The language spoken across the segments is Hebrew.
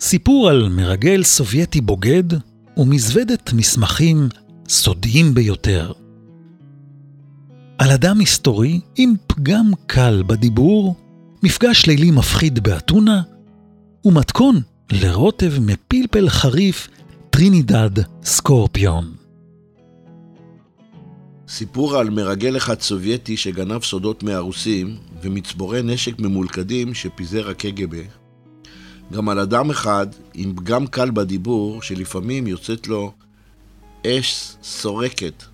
סיפור על מרגל סובייטי בוגד ומזוודת מסמכים סודיים ביותר. על אדם מסתורי עם פגם קל בדיבור, מפגש לילי מפחיד באתונה, ומתכון לרוטב מפלפל חריף טרינידד סקורפיון. סיפור על מרגל אחד סובייטי שגנב סודות מהרוסים ומצבורי נשק ממולכדים שפיזר הקג"ב. גם על אדם אחד עם פגם קל בדיבור שלפעמים יוצאת לו אש סורקת.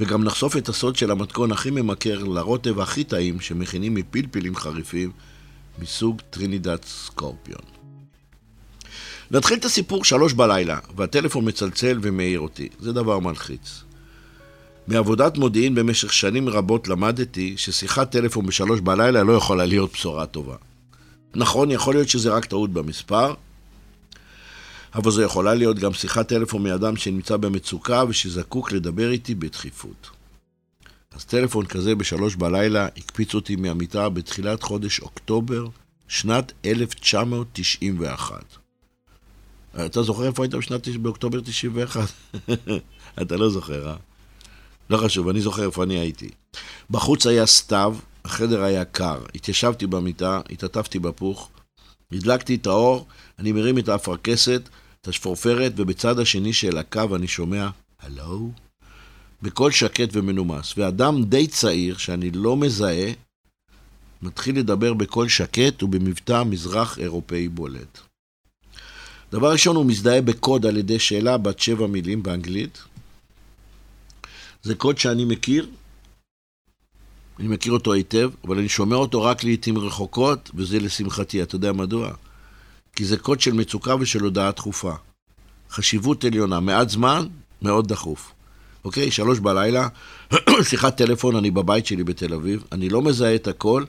וגם נחשוף את הסוד של המתכון הכי ממכר לרוטב הכי טעים שמכינים מפלפלים חריפים מסוג טרינידד סקורפיון. נתחיל את הסיפור שלוש בלילה, והטלפון מצלצל ומעיר אותי. זה דבר מלחיץ. מעבודת מודיעין במשך שנים רבות למדתי ששיחת טלפון בשלוש בלילה לא יכולה להיות בשורה טובה. נכון, יכול להיות שזה רק טעות במספר, אבל זו יכולה להיות גם שיחת טלפון מאדם שנמצא במצוקה ושזקוק לדבר איתי בדחיפות. אז טלפון כזה בשלוש בלילה הקפיץ אותי מהמיטה בתחילת חודש אוקטובר שנת 1991. אתה זוכר איפה היית בשנת, באוקטובר 91? אתה לא זוכר, אה? לא חשוב, אני זוכר איפה אני הייתי. בחוץ היה סתיו, החדר היה קר. התיישבתי במיטה, התעטפתי בפוך, הדלקתי את האור, אני מרים את האפרכסת, את השפורפרת, ובצד השני של הקו אני שומע, הלו? בקול שקט ומנומס. ואדם די צעיר, שאני לא מזהה, מתחיל לדבר בקול שקט ובמבטא מזרח אירופאי בולט. דבר ראשון, הוא מזדהה בקוד על ידי שאלה בת שבע מילים באנגלית. זה קוד שאני מכיר, אני מכיר אותו היטב, אבל אני שומע אותו רק לעיתים רחוקות, וזה לשמחתי. אתה יודע מדוע? כי זה קוד של מצוקה ושל הודעה דחופה. חשיבות עליונה, מעט זמן, מאוד דחוף. אוקיי? שלוש בלילה, שיחת טלפון, אני בבית שלי בתל אביב, אני לא מזהה את הכל,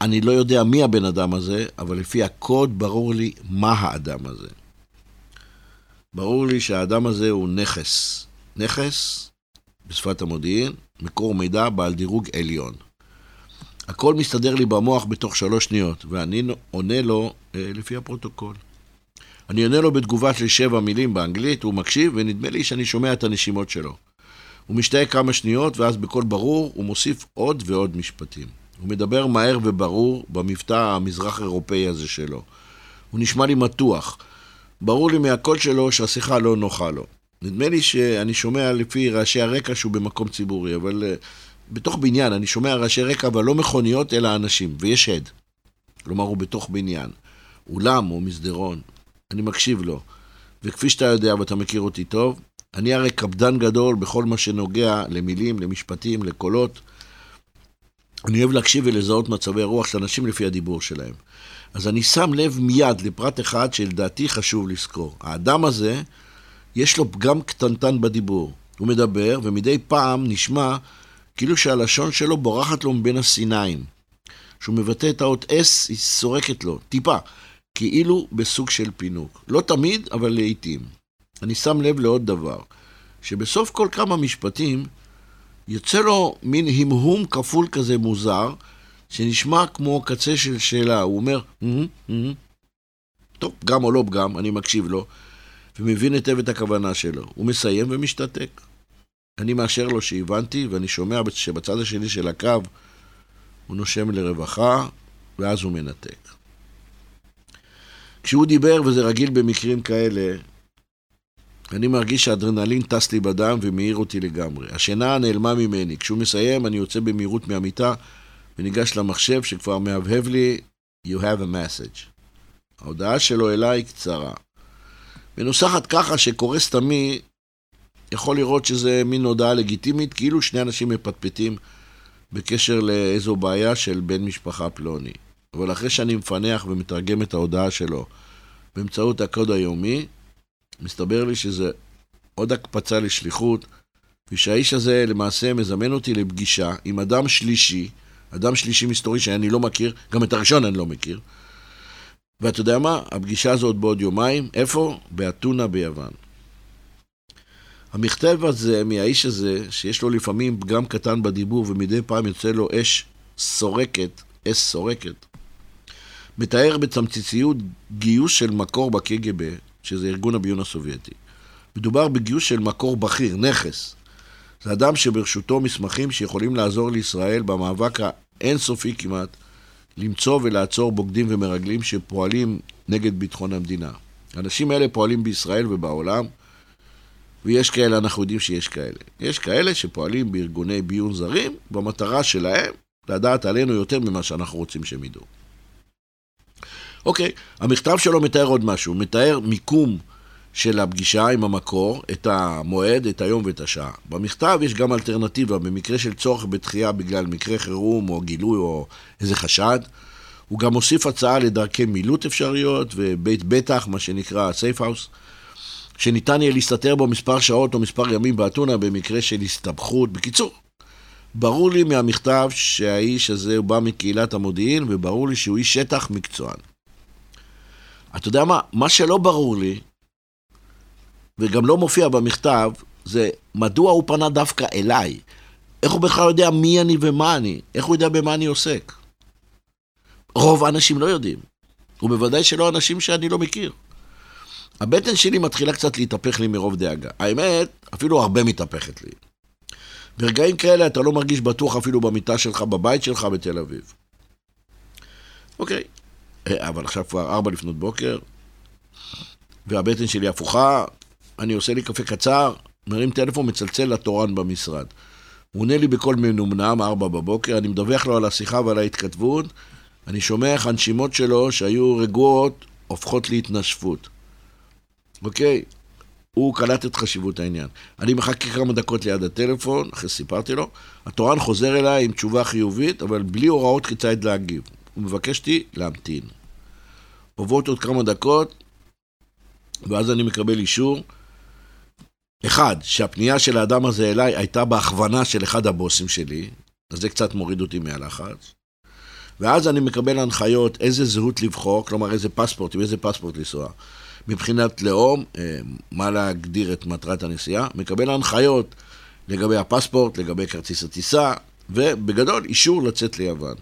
אני לא יודע מי הבן אדם הזה, אבל לפי הקוד ברור לי מה האדם הזה. ברור לי שהאדם הזה הוא נכס. נכס, בשפת המודיעין, מקור מידע בעל דירוג עליון. הכל מסתדר לי במוח בתוך שלוש שניות, ואני עונה לו אה, לפי הפרוטוקול. אני עונה לו בתגובה של שבע מילים באנגלית, הוא מקשיב, ונדמה לי שאני שומע את הנשימות שלו. הוא משתהה כמה שניות, ואז בקול ברור הוא מוסיף עוד ועוד משפטים. הוא מדבר מהר וברור במבטא המזרח-אירופאי הזה שלו. הוא נשמע לי מתוח. ברור לי מהקול שלו שהשיחה לא נוחה לו. נדמה לי שאני שומע לפי רעשי הרקע שהוא במקום ציבורי, אבל uh, בתוך בניין, אני שומע רעשי רקע, אבל לא מכוניות, אלא אנשים, ויש הד. כלומר, הוא בתוך בניין. אולם או מסדרון. אני מקשיב לו. וכפי שאתה יודע ואתה מכיר אותי טוב, אני הרי קפדן גדול בכל מה שנוגע למילים, למשפטים, לקולות. אני אוהב להקשיב ולזהות מצבי רוח של אנשים לפי הדיבור שלהם. אז אני שם לב מיד לפרט אחד שלדעתי חשוב לזכור. האדם הזה, יש לו פגם קטנטן בדיבור. הוא מדבר, ומדי פעם נשמע כאילו שהלשון שלו בורחת לו מבין הסיניים. כשהוא מבטא את האות S, היא סורקת לו, טיפה, כאילו בסוג של פינוק. לא תמיד, אבל לעיתים. אני שם לב לעוד דבר, שבסוף כל כמה משפטים יוצא לו מין המהום כפול כזה מוזר, שנשמע כמו קצה של שאלה. הוא אומר, mm-hmm, mm-hmm. טוב, פגם או לא פגם, אני מקשיב לו, ומבין היטב את הכוונה שלו. הוא מסיים ומשתתק. אני מאשר לו שהבנתי, ואני שומע שבצד השני של הקו הוא נושם לרווחה, ואז הוא מנתק. כשהוא דיבר, וזה רגיל במקרים כאלה, אני מרגיש שהאדרנלין טס לי בדם ומאיר אותי לגמרי. השינה נעלמה ממני. כשהוא מסיים, אני יוצא במהירות מהמיטה וניגש למחשב שכבר מהבהב לי, You have a message. ההודעה שלו אליי קצרה. מנוסחת ככה שקורא סתמי יכול לראות שזה מין הודעה לגיטימית, כאילו שני אנשים מפטפטים בקשר לאיזו בעיה של בן משפחה פלוני. אבל אחרי שאני מפענח ומתרגם את ההודעה שלו באמצעות הקוד היומי, מסתבר לי שזה עוד הקפצה לשליחות, ושהאיש הזה למעשה מזמן אותי לפגישה עם אדם שלישי, אדם שלישי מסתורי שאני לא מכיר, גם את הראשון אני לא מכיר. ואתה יודע מה? הפגישה הזאת בעוד יומיים, איפה? באתונה ביוון. המכתב הזה מהאיש הזה, שיש לו לפעמים פגם קטן בדיבור ומדי פעם יוצא לו אש סורקת, אש סורקת, מתאר בתמציציות גיוס של מקור בקג"ב, שזה ארגון הביון הסובייטי. מדובר בגיוס של מקור בכיר, נכס. זה אדם שברשותו מסמכים שיכולים לעזור לישראל במאבק האינסופי כמעט למצוא ולעצור בוגדים ומרגלים שפועלים נגד ביטחון המדינה. האנשים האלה פועלים בישראל ובעולם, ויש כאלה, אנחנו יודעים שיש כאלה. יש כאלה שפועלים בארגוני ביון זרים, במטרה שלהם לדעת עלינו יותר ממה שאנחנו רוצים שהם ידעו. אוקיי, המכתב שלו מתאר עוד משהו, מתאר מיקום של הפגישה עם המקור, את המועד, את היום ואת השעה. במכתב יש גם אלטרנטיבה, במקרה של צורך בתחייה בגלל מקרה חירום או גילוי או איזה חשד. הוא גם מוסיף הצעה לדרכי מילוט אפשריות ובית בטח, מה שנקרא safe house, שניתן יהיה להסתתר בו מספר שעות או מספר ימים באתונה במקרה של הסתבכות. בקיצור, ברור לי מהמכתב שהאיש הזה בא מקהילת המודיעין, וברור לי שהוא איש שטח מקצוען. אתה יודע מה? מה שלא ברור לי, וגם לא מופיע במכתב, זה מדוע הוא פנה דווקא אליי. איך הוא בכלל יודע מי אני ומה אני? איך הוא יודע במה אני עוסק? רוב האנשים לא יודעים. ובוודאי שלא אנשים שאני לא מכיר. הבטן שלי מתחילה קצת להתהפך לי מרוב דאגה. האמת, אפילו הרבה מתהפכת לי. ברגעים כאלה אתה לא מרגיש בטוח אפילו במיטה שלך, בבית שלך בתל אביב. אוקיי, אה, אבל עכשיו כבר ארבע לפנות בוקר, והבטן שלי הפוכה, אני עושה לי קפה קצר, מרים טלפון, מצלצל לתורן במשרד. הוא עונה לי בקול מנומנם, ארבע בבוקר, אני מדווח לו על השיחה ועל ההתכתבות, אני שומע איך הנשימות שלו, שהיו רגועות, הופכות להתנשפות. אוקיי? הוא קלט את חשיבות העניין. אני מחכה כמה דקות ליד הטלפון, אחרי שסיפרתי לו, התורן חוזר אליי עם תשובה חיובית, אבל בלי הוראות כיצד להגיב. הוא מבקש אותי להמתין. עוברות עוד כמה דקות, ואז אני מקבל אישור. אחד, שהפנייה של האדם הזה אליי הייתה בהכוונה של אחד הבוסים שלי, אז זה קצת מוריד אותי מהלחץ. ואז אני מקבל הנחיות איזה זהות לבחור, כלומר איזה פספורט, עם איזה פספורט לנסוע. מבחינת לאום, אה, מה להגדיר את מטרת הנסיעה, מקבל הנחיות לגבי הפספורט, לגבי כרטיס הטיסה, ובגדול אישור לצאת ליוון.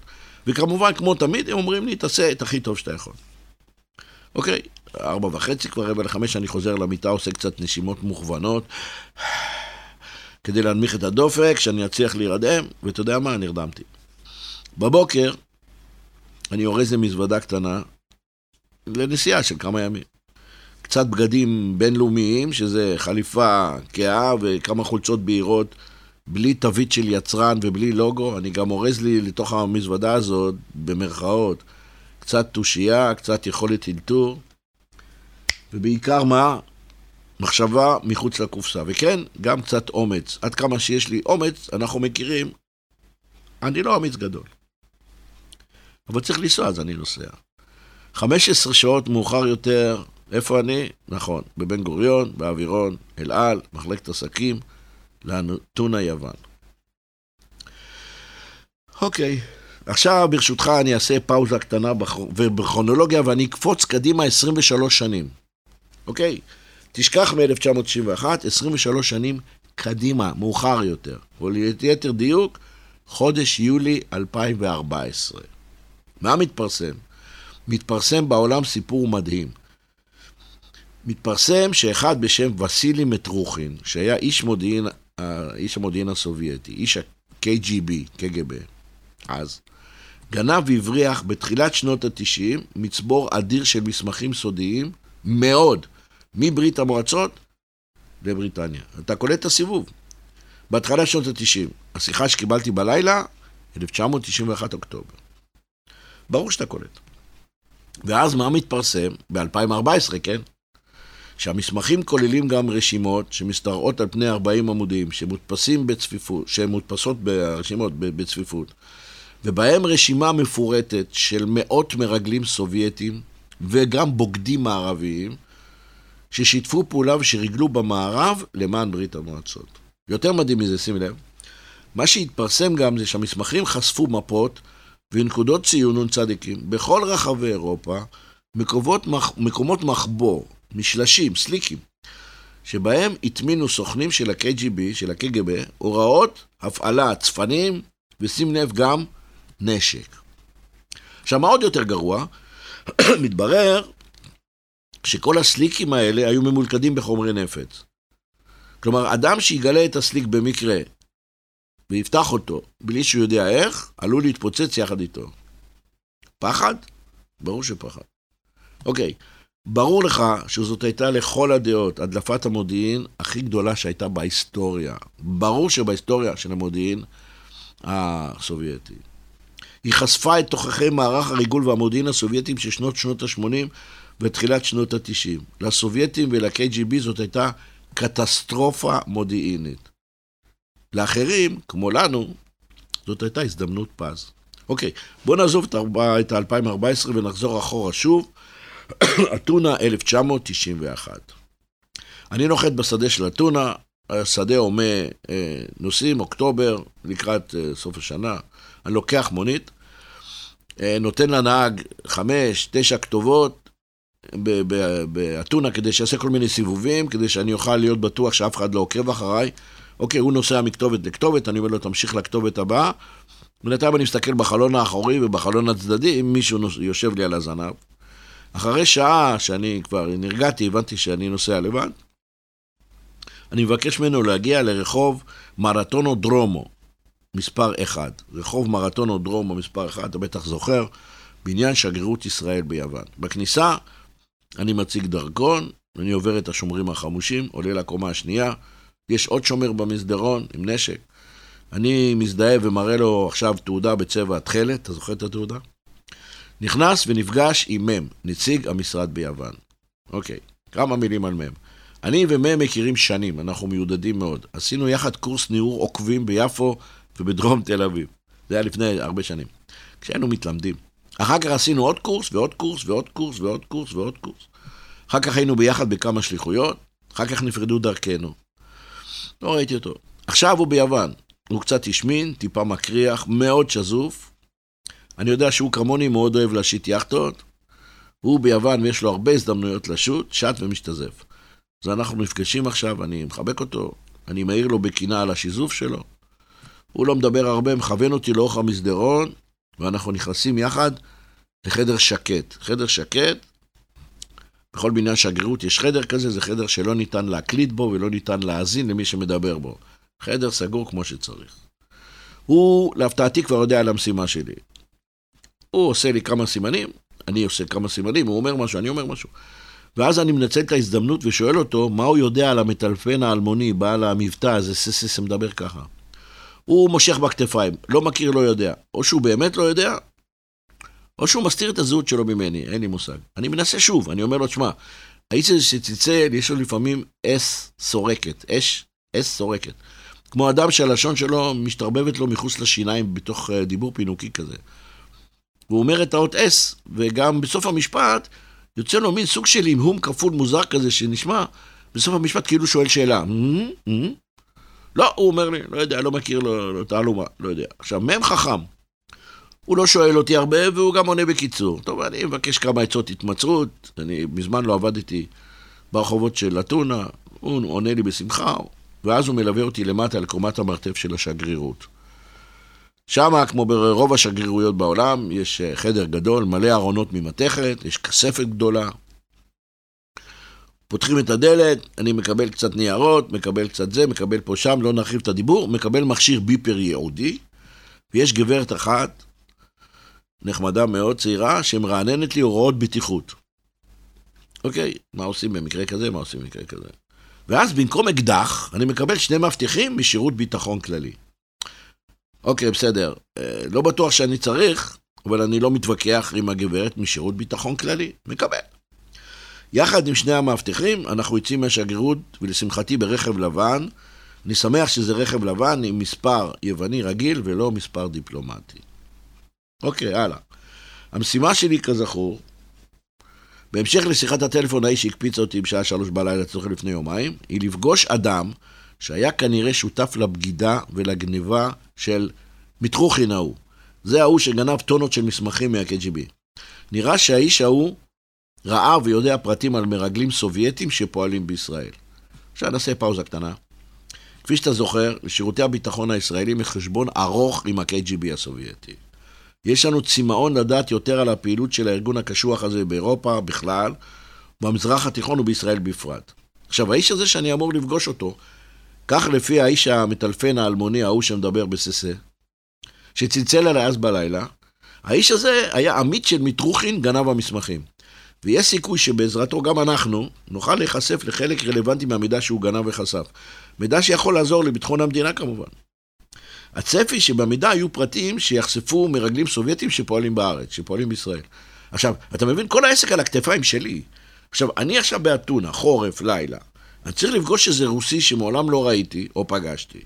וכמובן, כמו תמיד, הם אומרים לי, תעשה את הכי טוב שאתה יכול. אוקיי, ארבע וחצי, כבר רבע לחמש, אני חוזר למיטה, עושה קצת נשימות מוכוונות, כדי להנמיך את הדופק, שאני אצליח להירדם, ואתה יודע מה? נרדמתי. בבוקר, אני אורז למזוודה קטנה, לנסיעה של כמה ימים. קצת בגדים בינלאומיים, שזה חליפה כהה וכמה חולצות בהירות, בלי תווית של יצרן ובלי לוגו. אני גם אורז לי לתוך המזוודה הזאת, במרכאות, קצת תושייה, קצת יכולת אלתור, ובעיקר מה? מחשבה מחוץ לקופסה. וכן, גם קצת אומץ. עד כמה שיש לי אומץ, אנחנו מכירים, אני לא אמיץ גדול. אבל צריך לנסוע, אז אני נוסע. 15 שעות מאוחר יותר, איפה אני? נכון, בבן גוריון, באווירון, אל על, מחלקת עסקים, לאתונה יוון. אוקיי, עכשיו ברשותך אני אעשה פאוזה קטנה בכרונולוגיה ואני אקפוץ קדימה 23 שנים. אוקיי? תשכח מ-1991, 23 שנים קדימה, מאוחר יותר. או ליתר דיוק, חודש יולי 2014. מה מתפרסם? מתפרסם בעולם סיפור מדהים. מתפרסם שאחד בשם וסילי מטרוכין, שהיה איש מודיעין, איש המודיעין הסובייטי, איש ה-KGB, קג"ב, אז, גנב והבריח בתחילת שנות ה-90 מצבור אדיר של מסמכים סודיים מאוד, מברית המועצות לבריטניה. אתה קולט את הסיבוב. בהתחלה שנות ה-90, השיחה שקיבלתי בלילה, 1991 אוקטובר. ברור שאתה קולט. ואז מה מתפרסם? ב-2014, כן? שהמסמכים כוללים גם רשימות שמשתרעות על פני 40 עמודים, שמודפסים בצפיפות, שהן מודפסות ברשימות בצפיפות, ובהם רשימה מפורטת של מאות מרגלים סובייטים וגם בוגדים מערביים, ששיתפו פעולה ושריגלו במערב למען ברית המועצות. יותר מדהים מזה, שים לב, מה שהתפרסם גם זה שהמסמכים חשפו מפות ונקודות ציון נ"צ בכל רחבי אירופה, מקומות, מח... מקומות מחבוא, משלשים, סליקים, שבהם הטמינו סוכנים של ה-KGB, של ה-KGB, הוראות הפעלה, צפנים, ושים לב גם נשק. עכשיו, מה עוד יותר גרוע? מתברר שכל הסליקים האלה היו ממולכדים בחומרי נפץ. כלומר, אדם שיגלה את הסליק במקרה ויפתח אותו בלי שהוא יודע איך, עלול להתפוצץ יחד איתו. פחד? ברור שפחד. אוקיי, ברור לך שזאת הייתה לכל הדעות הדלפת המודיעין הכי גדולה שהייתה בהיסטוריה. ברור שבהיסטוריה של המודיעין הסובייטי. היא חשפה את תוככי מערך הריגול והמודיעין הסובייטיים של שנות שנות ה-80 ותחילת שנות ה-90. לסובייטים ול-KGB זאת הייתה קטסטרופה מודיעינית. לאחרים, כמו לנו, זאת הייתה הזדמנות פז. אוקיי, בואו נעזוב את ה-2014 ונחזור אחורה שוב. אתונה 1991. אני נוחת בשדה של אתונה, השדה הומה אה, נוסעים, אוקטובר, לקראת אה, סוף השנה. אני לוקח מונית, אה, נותן לנהג חמש, תשע כתובות באתונה כדי שיעשה כל מיני סיבובים, כדי שאני אוכל להיות בטוח שאף אחד לא עוקב אחריי. אוקיי, הוא נוסע מכתובת לכתובת, אני אומר לו, תמשיך לכתובת הבאה. בינתיים אני מסתכל בחלון האחורי ובחלון הצדדי, אם מישהו יושב לי על הזנב. אחרי שעה שאני כבר נרגעתי, הבנתי שאני נוסע לבד, אני מבקש ממנו להגיע לרחוב מרתונו דרומו, מספר 1. רחוב מרתונו דרומו, מספר 1, אתה בטח זוכר, בניין שגרירות ישראל ביוון. בכניסה אני מציג דרכון, אני עובר את השומרים החמושים, עולה לקומה השנייה, יש עוד שומר במסדרון עם נשק. אני מזדהה ומראה לו עכשיו תעודה בצבע תכלת, אתה זוכר את התעודה? נכנס ונפגש עם מ', נציג המשרד ביוון. אוקיי, כמה מילים על מ'. אני ומ' מכירים שנים, אנחנו מיודדים מאוד. עשינו יחד קורס ניעור עוקבים ביפו ובדרום תל אביב. זה היה לפני הרבה שנים. כשהיינו מתלמדים. אחר כך עשינו עוד קורס ועוד קורס ועוד קורס ועוד קורס ועוד קורס. אחר כך היינו ביחד בכמה שליחויות, אחר כך נפרדו דרכנו. לא ראיתי אותו. עכשיו הוא ביוון. הוא קצת השמין, טיפה מקריח, מאוד שזוף. אני יודע שהוא כמוני מאוד אוהב להשיט יאכטות. הוא ביוון ויש לו הרבה הזדמנויות לשוט, שט ומשתזף. אז אנחנו נפגשים עכשיו, אני מחבק אותו, אני מעיר לו בקינה על השיזוף שלו. הוא לא מדבר הרבה, מכוון אותי לאורך המסדרון, ואנחנו נכנסים יחד לחדר שקט. חדר שקט, בכל בניין שגרירות יש חדר כזה, זה חדר שלא ניתן להקליט בו ולא ניתן להאזין למי שמדבר בו. חדר סגור כמו שצריך. הוא, להפתעתי, כבר יודע על המשימה שלי. הוא עושה לי כמה סימנים, אני עושה כמה סימנים, הוא אומר משהו, אני אומר משהו. ואז אני מנצל את ההזדמנות ושואל אותו מה הוא יודע על המטלפן האלמוני, בעל המבטא הזה, ססס מדבר ככה. הוא מושך בכתפיים, לא מכיר, לא יודע. או שהוא באמת לא יודע, או שהוא מסתיר את הזהות שלו ממני, אין לי מושג. אני מנסה שוב, אני אומר לו, תשמע, האיש הזה שצלצל, יש לו לפעמים אס סורקת, אש, אס סורקת. כמו אדם שהלשון שלו משתרבבת לו מחוץ לשיניים בתוך אה, דיבור פינוקי כזה. והוא אומר את האות אס, וגם בסוף המשפט יוצא לו מין סוג של המהום כפול מוזר כזה שנשמע בסוף המשפט כאילו שואל שאלה. לא, הוא אומר לי, לא יודע, לא מכיר לו, לא תעלומה, לא יודע. עכשיו, מ' חכם. הוא לא שואל אותי הרבה, והוא גם עונה בקיצור. טוב, אני מבקש כמה עצות התמצאות, אני מזמן לא עבדתי ברחובות של אתונה, הוא עונה לי בשמחה, ואז הוא מלווה אותי למטה לקומת המרתף של השגרירות. שם, כמו ברוב השגרירויות בעולם, יש אה, חדר גדול, מלא ארונות ממתכת, יש כספת גדולה. פותחים את הדלת, אני מקבל קצת ניירות, מקבל קצת זה, מקבל פה שם, לא נרחיב את הדיבור, מקבל מכשיר ביפר ייעודי, ויש גברת אחת, נחמדה מאוד, צעירה, שמרעננת לי הוראות בטיחות. אוקיי, מה עושים במקרה כזה, מה עושים במקרה כזה. ואז במקום אקדח, אני מקבל שני מבטיחים משירות ביטחון כללי. אוקיי, בסדר. אה, לא בטוח שאני צריך, אבל אני לא מתווכח עם הגברת משירות ביטחון כללי. מקבל. יחד עם שני המאבטחים, אנחנו יוצאים מהשגרירות, ולשמחתי ברכב לבן. אני שמח שזה רכב לבן עם מספר יווני רגיל ולא מספר דיפלומטי. אוקיי, הלאה. המשימה שלי, כזכור, בהמשך לשיחת הטלפון ההיא שהקפיצה אותי בשעה שלוש בלילה, צורך לפני יומיים, היא לפגוש אדם שהיה כנראה שותף לבגידה ולגניבה של מיטרוכין ההוא. זה ההוא שגנב טונות של מסמכים מה-KGB. נראה שהאיש ההוא ראה ויודע פרטים על מרגלים סובייטים שפועלים בישראל. עכשיו נעשה פאוזה קטנה. כפי שאתה זוכר, לשירותי הביטחון הישראלים יש חשבון ארוך עם ה-KGB הסובייטי. יש לנו צמאון לדעת יותר על הפעילות של הארגון הקשוח הזה באירופה בכלל, במזרח התיכון ובישראל בפרט. עכשיו, האיש הזה שאני אמור לפגוש אותו, כך לפי האיש המטלפן האלמוני, ההוא שמדבר בססה, שצלצל אליי אז בלילה, האיש הזה היה עמית של מיטרוכין, גנב המסמכים. ויש סיכוי שבעזרתו גם אנחנו נוכל להיחשף לחלק רלוונטי מהמידע שהוא גנב וחשף. מידע שיכול לעזור לביטחון המדינה כמובן. הצפי שבמידע היו פרטים שיחשפו מרגלים סובייטים שפועלים בארץ, שפועלים בישראל. עכשיו, אתה מבין? כל העסק על הכתפיים שלי. עכשיו, אני עכשיו באתונה, חורף, לילה. אני צריך לפגוש איזה רוסי שמעולם לא ראיתי או פגשתי.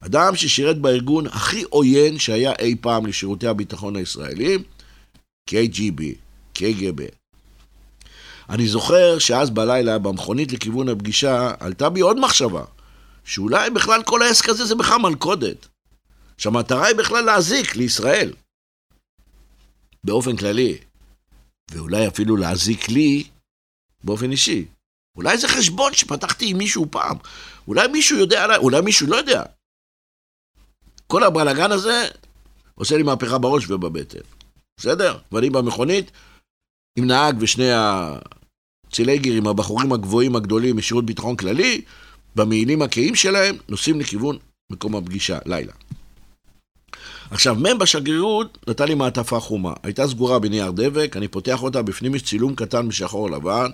אדם ששירת בארגון הכי עוין שהיה אי פעם לשירותי הביטחון הישראלים, KGB, KGB. אני זוכר שאז בלילה, במכונית לכיוון הפגישה, עלתה בי עוד מחשבה, שאולי בכלל כל העסק הזה זה בכלל מלכודת. שהמטרה היא בכלל להזיק לישראל. באופן כללי. ואולי אפילו להזיק לי באופן אישי. אולי זה חשבון שפתחתי עם מישהו פעם. אולי מישהו יודע עליי, אולי מישהו לא יודע. כל הבלאגן הזה עושה לי מהפכה בראש ובבטן. בסדר? ואני במכונית עם נהג ושני הצילגר עם הבחורים הגבוהים הגדולים משירות ביטחון כללי, במעילים הכהים שלהם, נוסעים לכיוון מקום הפגישה, לילה. עכשיו, מ' בשגרירות נתן לי מעטפה חומה. הייתה סגורה בנייר דבק, אני פותח אותה, בפנים יש צילום קטן בשחור לבן.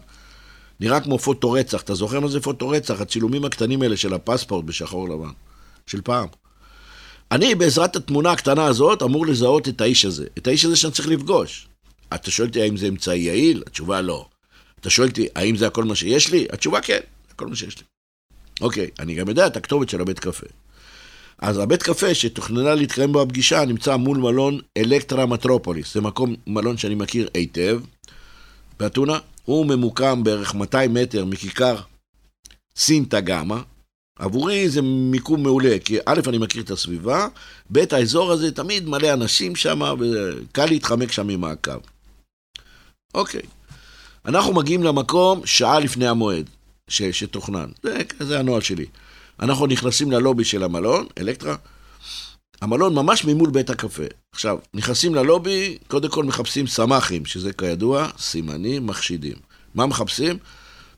נראה כמו פוטו רצח. אתה זוכר מה זה פוטו רצח? הצילומים הקטנים האלה של הפספורט בשחור לבן. של פעם. אני, בעזרת התמונה הקטנה הזאת, אמור לזהות את האיש הזה. את האיש הזה שאני צריך לפגוש. אתה שואל אותי האם זה אמצעי יעיל? התשובה לא. אתה שואל אותי האם זה הכל מה שיש לי? התשובה כן, זה הכל מה שיש לי. אוקיי, אני גם יודע את הכתובת של הבית קפה. אז הבית קפה שתוכננה להתקיים בו הפגישה נמצא מול מלון אלקטרה מטרופוליס. זה מקום, מלון שאני מכיר היטב, באתונה. הוא ממוקם בערך 200 מטר מכיכר סינטה גמא. עבורי זה מיקום מעולה, כי א', אני מכיר את הסביבה, ב', האזור הזה תמיד מלא אנשים שם, וקל להתחמק שם ממעקב. אוקיי. אנחנו מגיעים למקום שעה לפני המועד ש, שתוכנן. זה, זה הנוהל שלי. אנחנו נכנסים ללובי של המלון, אלקטרה. המלון ממש ממול בית הקפה. עכשיו, נכנסים ללובי, קודם כל מחפשים סמ"כים, שזה כידוע סימנים מחשידים. מה מחפשים?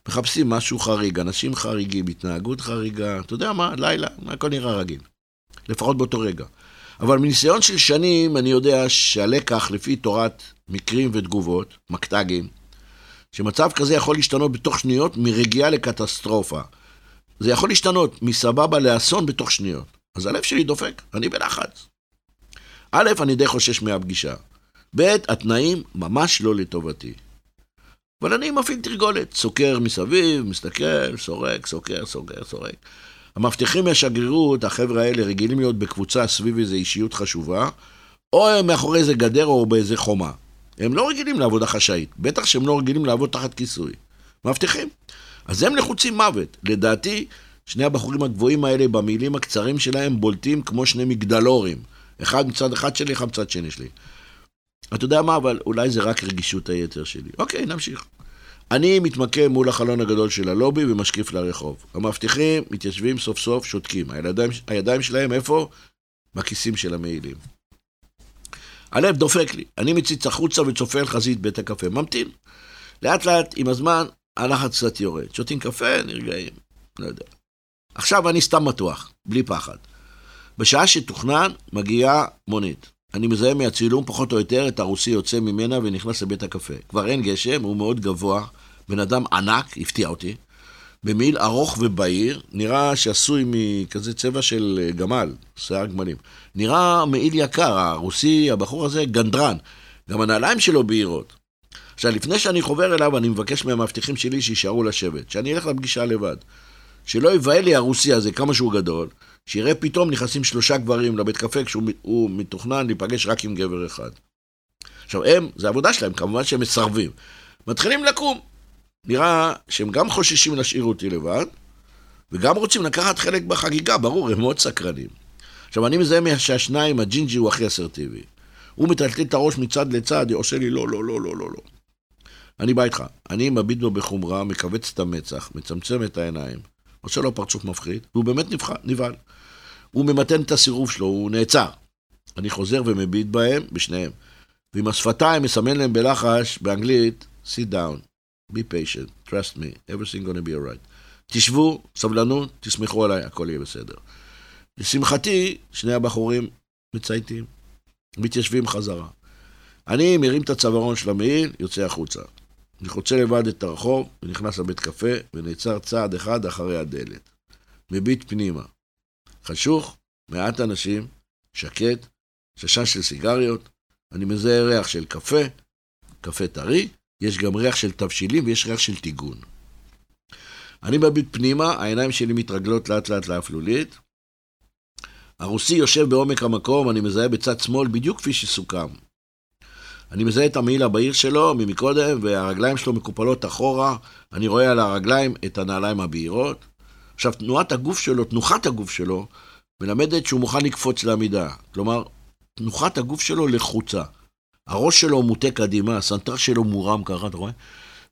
מחפשים משהו חריג, אנשים חריגים, התנהגות חריגה, אתה יודע מה, לילה, הכל נראה רגיל. לפחות באותו רגע. אבל מניסיון של שנים, אני יודע שהלקח לפי תורת מקרים ותגובות, מקטגים, שמצב כזה יכול להשתנות בתוך שניות מרגיעה לקטסטרופה. זה יכול להשתנות מסבבה לאסון בתוך שניות. אז הלב שלי דופק, אני בלחץ. א', אני די חושש מהפגישה. ב', התנאים ממש לא לטובתי. אבל אני מפעיל תרגולת, סוקר מסביב, מסתכל, סורק, סוקר, סוגר, סורק. המבטיחים מהשגרירות, החבר'ה האלה רגילים להיות בקבוצה סביב איזו אישיות חשובה, או מאחורי איזה גדר או באיזה חומה. הם לא רגילים לעבודה חשאית, בטח שהם לא רגילים לעבוד תחת כיסוי. מבטיחים. אז הם לחוצים מוות. לדעתי, שני הבחורים הגבוהים האלה, במילים הקצרים שלהם, בולטים כמו שני מגדלורים. אחד מצד אחד שלי, אחד מצד שני שלי. אתה יודע מה, אבל אולי זה רק רגישות היתר שלי. אוקיי, נמשיך. אני מתמקם מול החלון הגדול של הלובי ומשקיף לרחוב. המבטיחים מתיישבים סוף סוף, שותקים. הידיים, הידיים שלהם איפה? בכיסים של המעילים. הלב דופק לי. אני מציץ החוצה וצופה על חזית בית הקפה. ממתין. לאט לאט, עם הזמן, הלחץ קצת יורד. שותים קפה, נרגעים. לא יודע. עכשיו אני סתם מתוח, בלי פחד. בשעה שתוכנן, מגיעה מונית. אני מזהה מהצילום פחות או יותר את הרוסי יוצא ממנה ונכנס לבית הקפה. כבר אין גשם, הוא מאוד גבוה, בן אדם ענק, הפתיע אותי. במעיל ארוך ובהיר, נראה שעשוי מכזה צבע של אה, גמל, שיער גמלים. נראה מעיל יקר, הרוסי, הבחור הזה, גנדרן. גם הנעליים שלו בהירות. עכשיו, לפני שאני חובר אליו, אני מבקש מהמאבטחים שלי שיישארו לשבת, שאני אלך לפגישה לבד. שלא יבהל לי הרוסי הזה, כמה שהוא גדול, שיראה פתאום נכנסים שלושה גברים לבית קפה כשהוא מתוכנן להיפגש רק עם גבר אחד. עכשיו, הם, זה עבודה שלהם, כמובן שהם מסרבים. מתחילים לקום. נראה שהם גם חוששים להשאיר אותי לבד, וגם רוצים לקחת חלק בחגיגה, ברור, הם מאוד סקרנים. עכשיו, אני מזהה שהשניים, הג'ינג'י הוא הכי אסרטיבי. הוא מטלטל את הראש מצד לצד, עושה לי לא, לא, לא, לא, לא, לא. אני בא איתך. אני מביט בו בחומרה, מכווץ את המצח, מצמצם את העיניים, עושה לו פרצוף מפחיד, והוא באמת נבהל. הוא ממתן את הסירוב שלו, הוא נעצר. אני חוזר ומביט בהם, בשניהם. ועם השפתיים מסמן להם בלחש, באנגלית, sit down, be patient, trust me, everything gonna be alright. תשבו, סבלנות, תסמכו עליי, הכל יהיה בסדר. לשמחתי, שני הבחורים מצייתים, מתיישבים חזרה. אני מרים את הצווארון של המעיל, יוצא החוצה. אני חוצה לבד את הרחוב, ונכנס לבית קפה, ונעצר צעד אחד אחרי הדלת. מביט פנימה. חשוך, מעט אנשים, שקט, ששן של סיגריות, אני מזהה ריח של קפה, קפה טרי, יש גם ריח של תבשילים ויש ריח של טיגון. אני מביט פנימה, העיניים שלי מתרגלות לאט לאט לאפלולית. הרוסי יושב בעומק המקום, אני מזהה בצד שמאל בדיוק כפי שסוכם. אני מזהה את המעיל הבהיר שלו ממקודם, והרגליים שלו מקופלות אחורה. אני רואה על הרגליים את הנעליים הבהירות. עכשיו, תנועת הגוף שלו, תנוחת הגוף שלו, מלמדת שהוא מוכן לקפוץ לעמידה. כלומר, תנוחת הגוף שלו לחוצה. הראש שלו מוטה קדימה, הסנטר שלו מורם ככה, אתה רואה?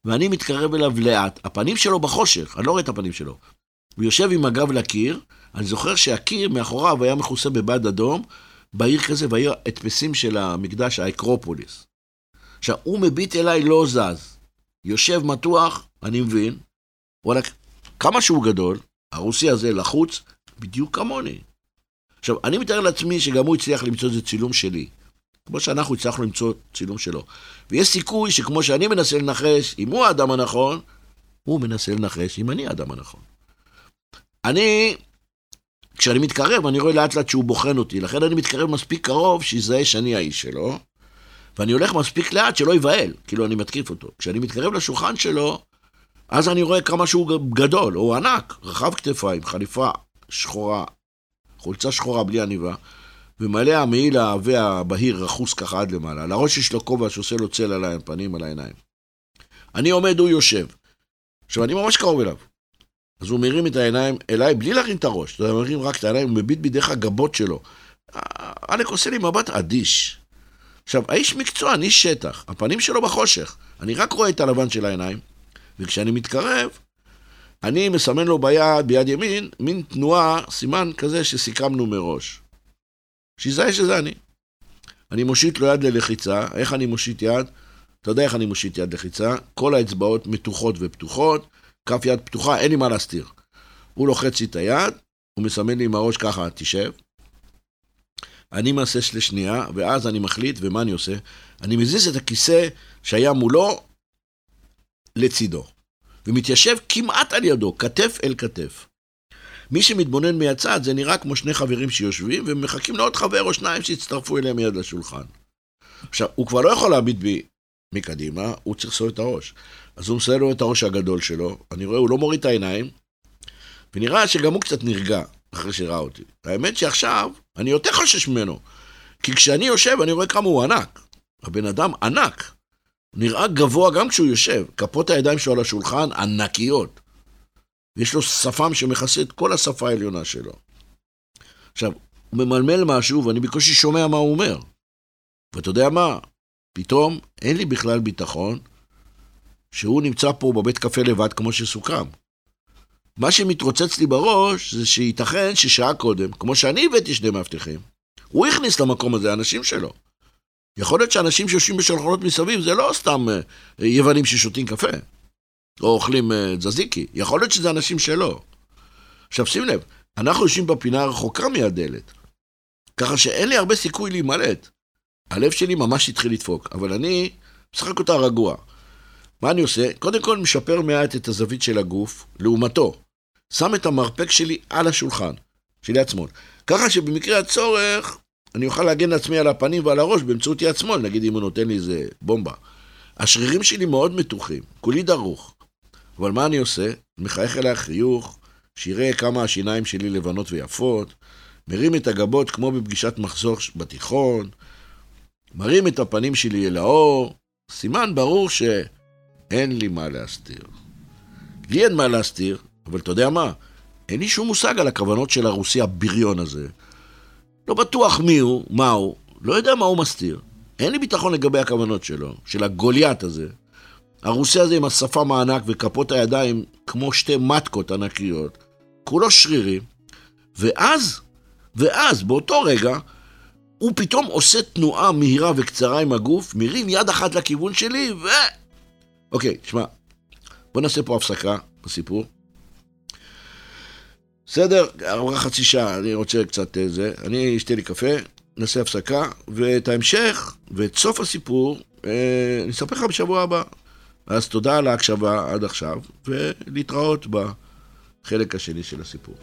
ואני מתקרב אליו לאט. הפנים שלו בחושך, אני לא רואה את הפנים שלו. הוא יושב עם הגב לקיר, אני זוכר שהקיר מאחוריו היה מכוסה בבד אדום, בעיר כזה, בעיר הדפסים של המקדש, האקרופוליס. עכשיו, הוא מביט אליי, לא זז. יושב מתוח, אני מבין, וואלה, כמה שהוא גדול, הרוסי הזה לחוץ, בדיוק כמוני. עכשיו, אני מתאר לעצמי שגם הוא הצליח למצוא איזה צילום שלי. כמו שאנחנו הצלחנו למצוא צילום שלו. ויש סיכוי שכמו שאני מנסה לנחש אם הוא האדם הנכון, הוא מנסה לנחש אם אני האדם הנכון. אני, כשאני מתקרב, אני רואה לאט לאט שהוא בוחן אותי, לכן אני מתקרב מספיק קרוב שיזהה שאני האיש שלו, ואני הולך מספיק לאט שלא ייבהל, כאילו אני מתקיף אותו. כשאני מתקרב לשולחן שלו, אז אני רואה כמה שהוא גדול, הוא ענק, רחב כתפיים, חליפה שחורה, חולצה שחורה בלי עניבה, ומלא המעיל העבה הבהיר רכוס ככה עד למעלה. על הראש יש לו כובע שעושה לו צל על הפנים, על העיניים. אני עומד, הוא יושב. עכשיו, אני ממש קרוב אליו. אז הוא מרים את העיניים אליי בלי להרים את הראש. הוא מרים רק את העיניים, הוא מביט בדרך הגבות שלו. אלק עושה לי מבט אדיש. עכשיו, האיש מקצוע, אני שטח, הפנים שלו בחושך. אני רק רואה את הלבן של העיניים, וכשאני מתקרב, אני מסמן לו ביד, ביד ימין, מין תנועה, סימן כזה שסיכמנו מראש. שיזהה שזה אני. אני מושיט לו יד ללחיצה, איך אני מושיט יד? אתה יודע איך אני מושיט יד לחיצה? כל האצבעות מתוחות ופתוחות, כף יד פתוחה, אין לי מה להסתיר. הוא לוחץ לי את היד, הוא מסמן לי עם הראש ככה, תשב. אני מהסס לשנייה, ואז אני מחליט, ומה אני עושה? אני מזיז את הכיסא שהיה מולו לצידו, ומתיישב כמעט על ידו, כתף אל כתף. מי שמתבונן מהצד, זה נראה כמו שני חברים שיושבים, ומחכים לעוד חבר או שניים שיצטרפו אליהם מיד לשולחן. עכשיו, הוא כבר לא יכול להביט בי מקדימה, הוא צריך לסובב את הראש. אז הוא מסיים לו את הראש הגדול שלו, אני רואה, הוא לא מוריד את העיניים, ונראה שגם הוא קצת נרגע אחרי שראה אותי. האמת שעכשיו, אני יותר חושש ממנו. כי כשאני יושב, אני רואה כמה הוא ענק. הבן אדם ענק. נראה גבוה גם כשהוא יושב. כפות הידיים שלו על השולחן ענקיות. ויש לו שפם שמכסה את כל השפה העליונה שלו. עכשיו, הוא ממלמל משהו ואני בקושי שומע מה הוא אומר. ואתה יודע מה? פתאום אין לי בכלל ביטחון שהוא נמצא פה בבית קפה לבד כמו שסוכם. מה שמתרוצץ לי בראש זה שייתכן ששעה קודם, כמו שאני הבאתי שני מאבטחים, הוא הכניס למקום הזה אנשים שלו. יכול להיות שאנשים שיושבים בשולחנות מסביב זה לא סתם אה, יוונים ששותים קפה, או אוכלים אה, זזיקי, יכול להיות שזה אנשים שלו. עכשיו שים לב, אנחנו יושבים בפינה הרחוקה מהדלת, ככה שאין לי הרבה סיכוי להימלט. הלב שלי ממש התחיל לדפוק, אבל אני משחק אותה רגוע. מה אני עושה? קודם כל משפר מעט את הזווית של הגוף, לעומתו. שם את המרפק שלי על השולחן, של יד שמאל. ככה שבמקרה הצורך, אני אוכל להגן לעצמי על הפנים ועל הראש באמצעות יד שמאל, נגיד אם הוא נותן לי איזה בומבה. השרירים שלי מאוד מתוחים, כולי דרוך. אבל מה אני עושה? מחייך אליי חיוך, שיראה כמה השיניים שלי לבנות ויפות, מרים את הגבות כמו בפגישת מחזור בתיכון, מרים את הפנים שלי אל האור, סימן ברור שאין לי מה להסתיר. לי אין מה להסתיר, אבל אתה יודע מה? אין לי שום מושג על הכוונות של הרוסי הבריון הזה. לא בטוח מי הוא, מה הוא, לא יודע מה הוא מסתיר. אין לי ביטחון לגבי הכוונות שלו, של הגוליית הזה. הרוסי הזה עם השפם הענק וכפות הידיים כמו שתי מתקות ענקיות, כולו שרירי, ואז, ואז, באותו רגע, הוא פתאום עושה תנועה מהירה וקצרה עם הגוף, מרים יד אחת לכיוון שלי, ו... אוקיי, תשמע, בוא נעשה פה הפסקה בסיפור. בסדר, עברה חצי שעה, אני רוצה קצת אה, זה. אני אשתה לי קפה, נעשה הפסקה, ואת ההמשך ואת סוף הסיפור אה, אני אספר לך בשבוע הבא. אז תודה על ההקשבה עד עכשיו, ולהתראות בחלק השני של הסיפור.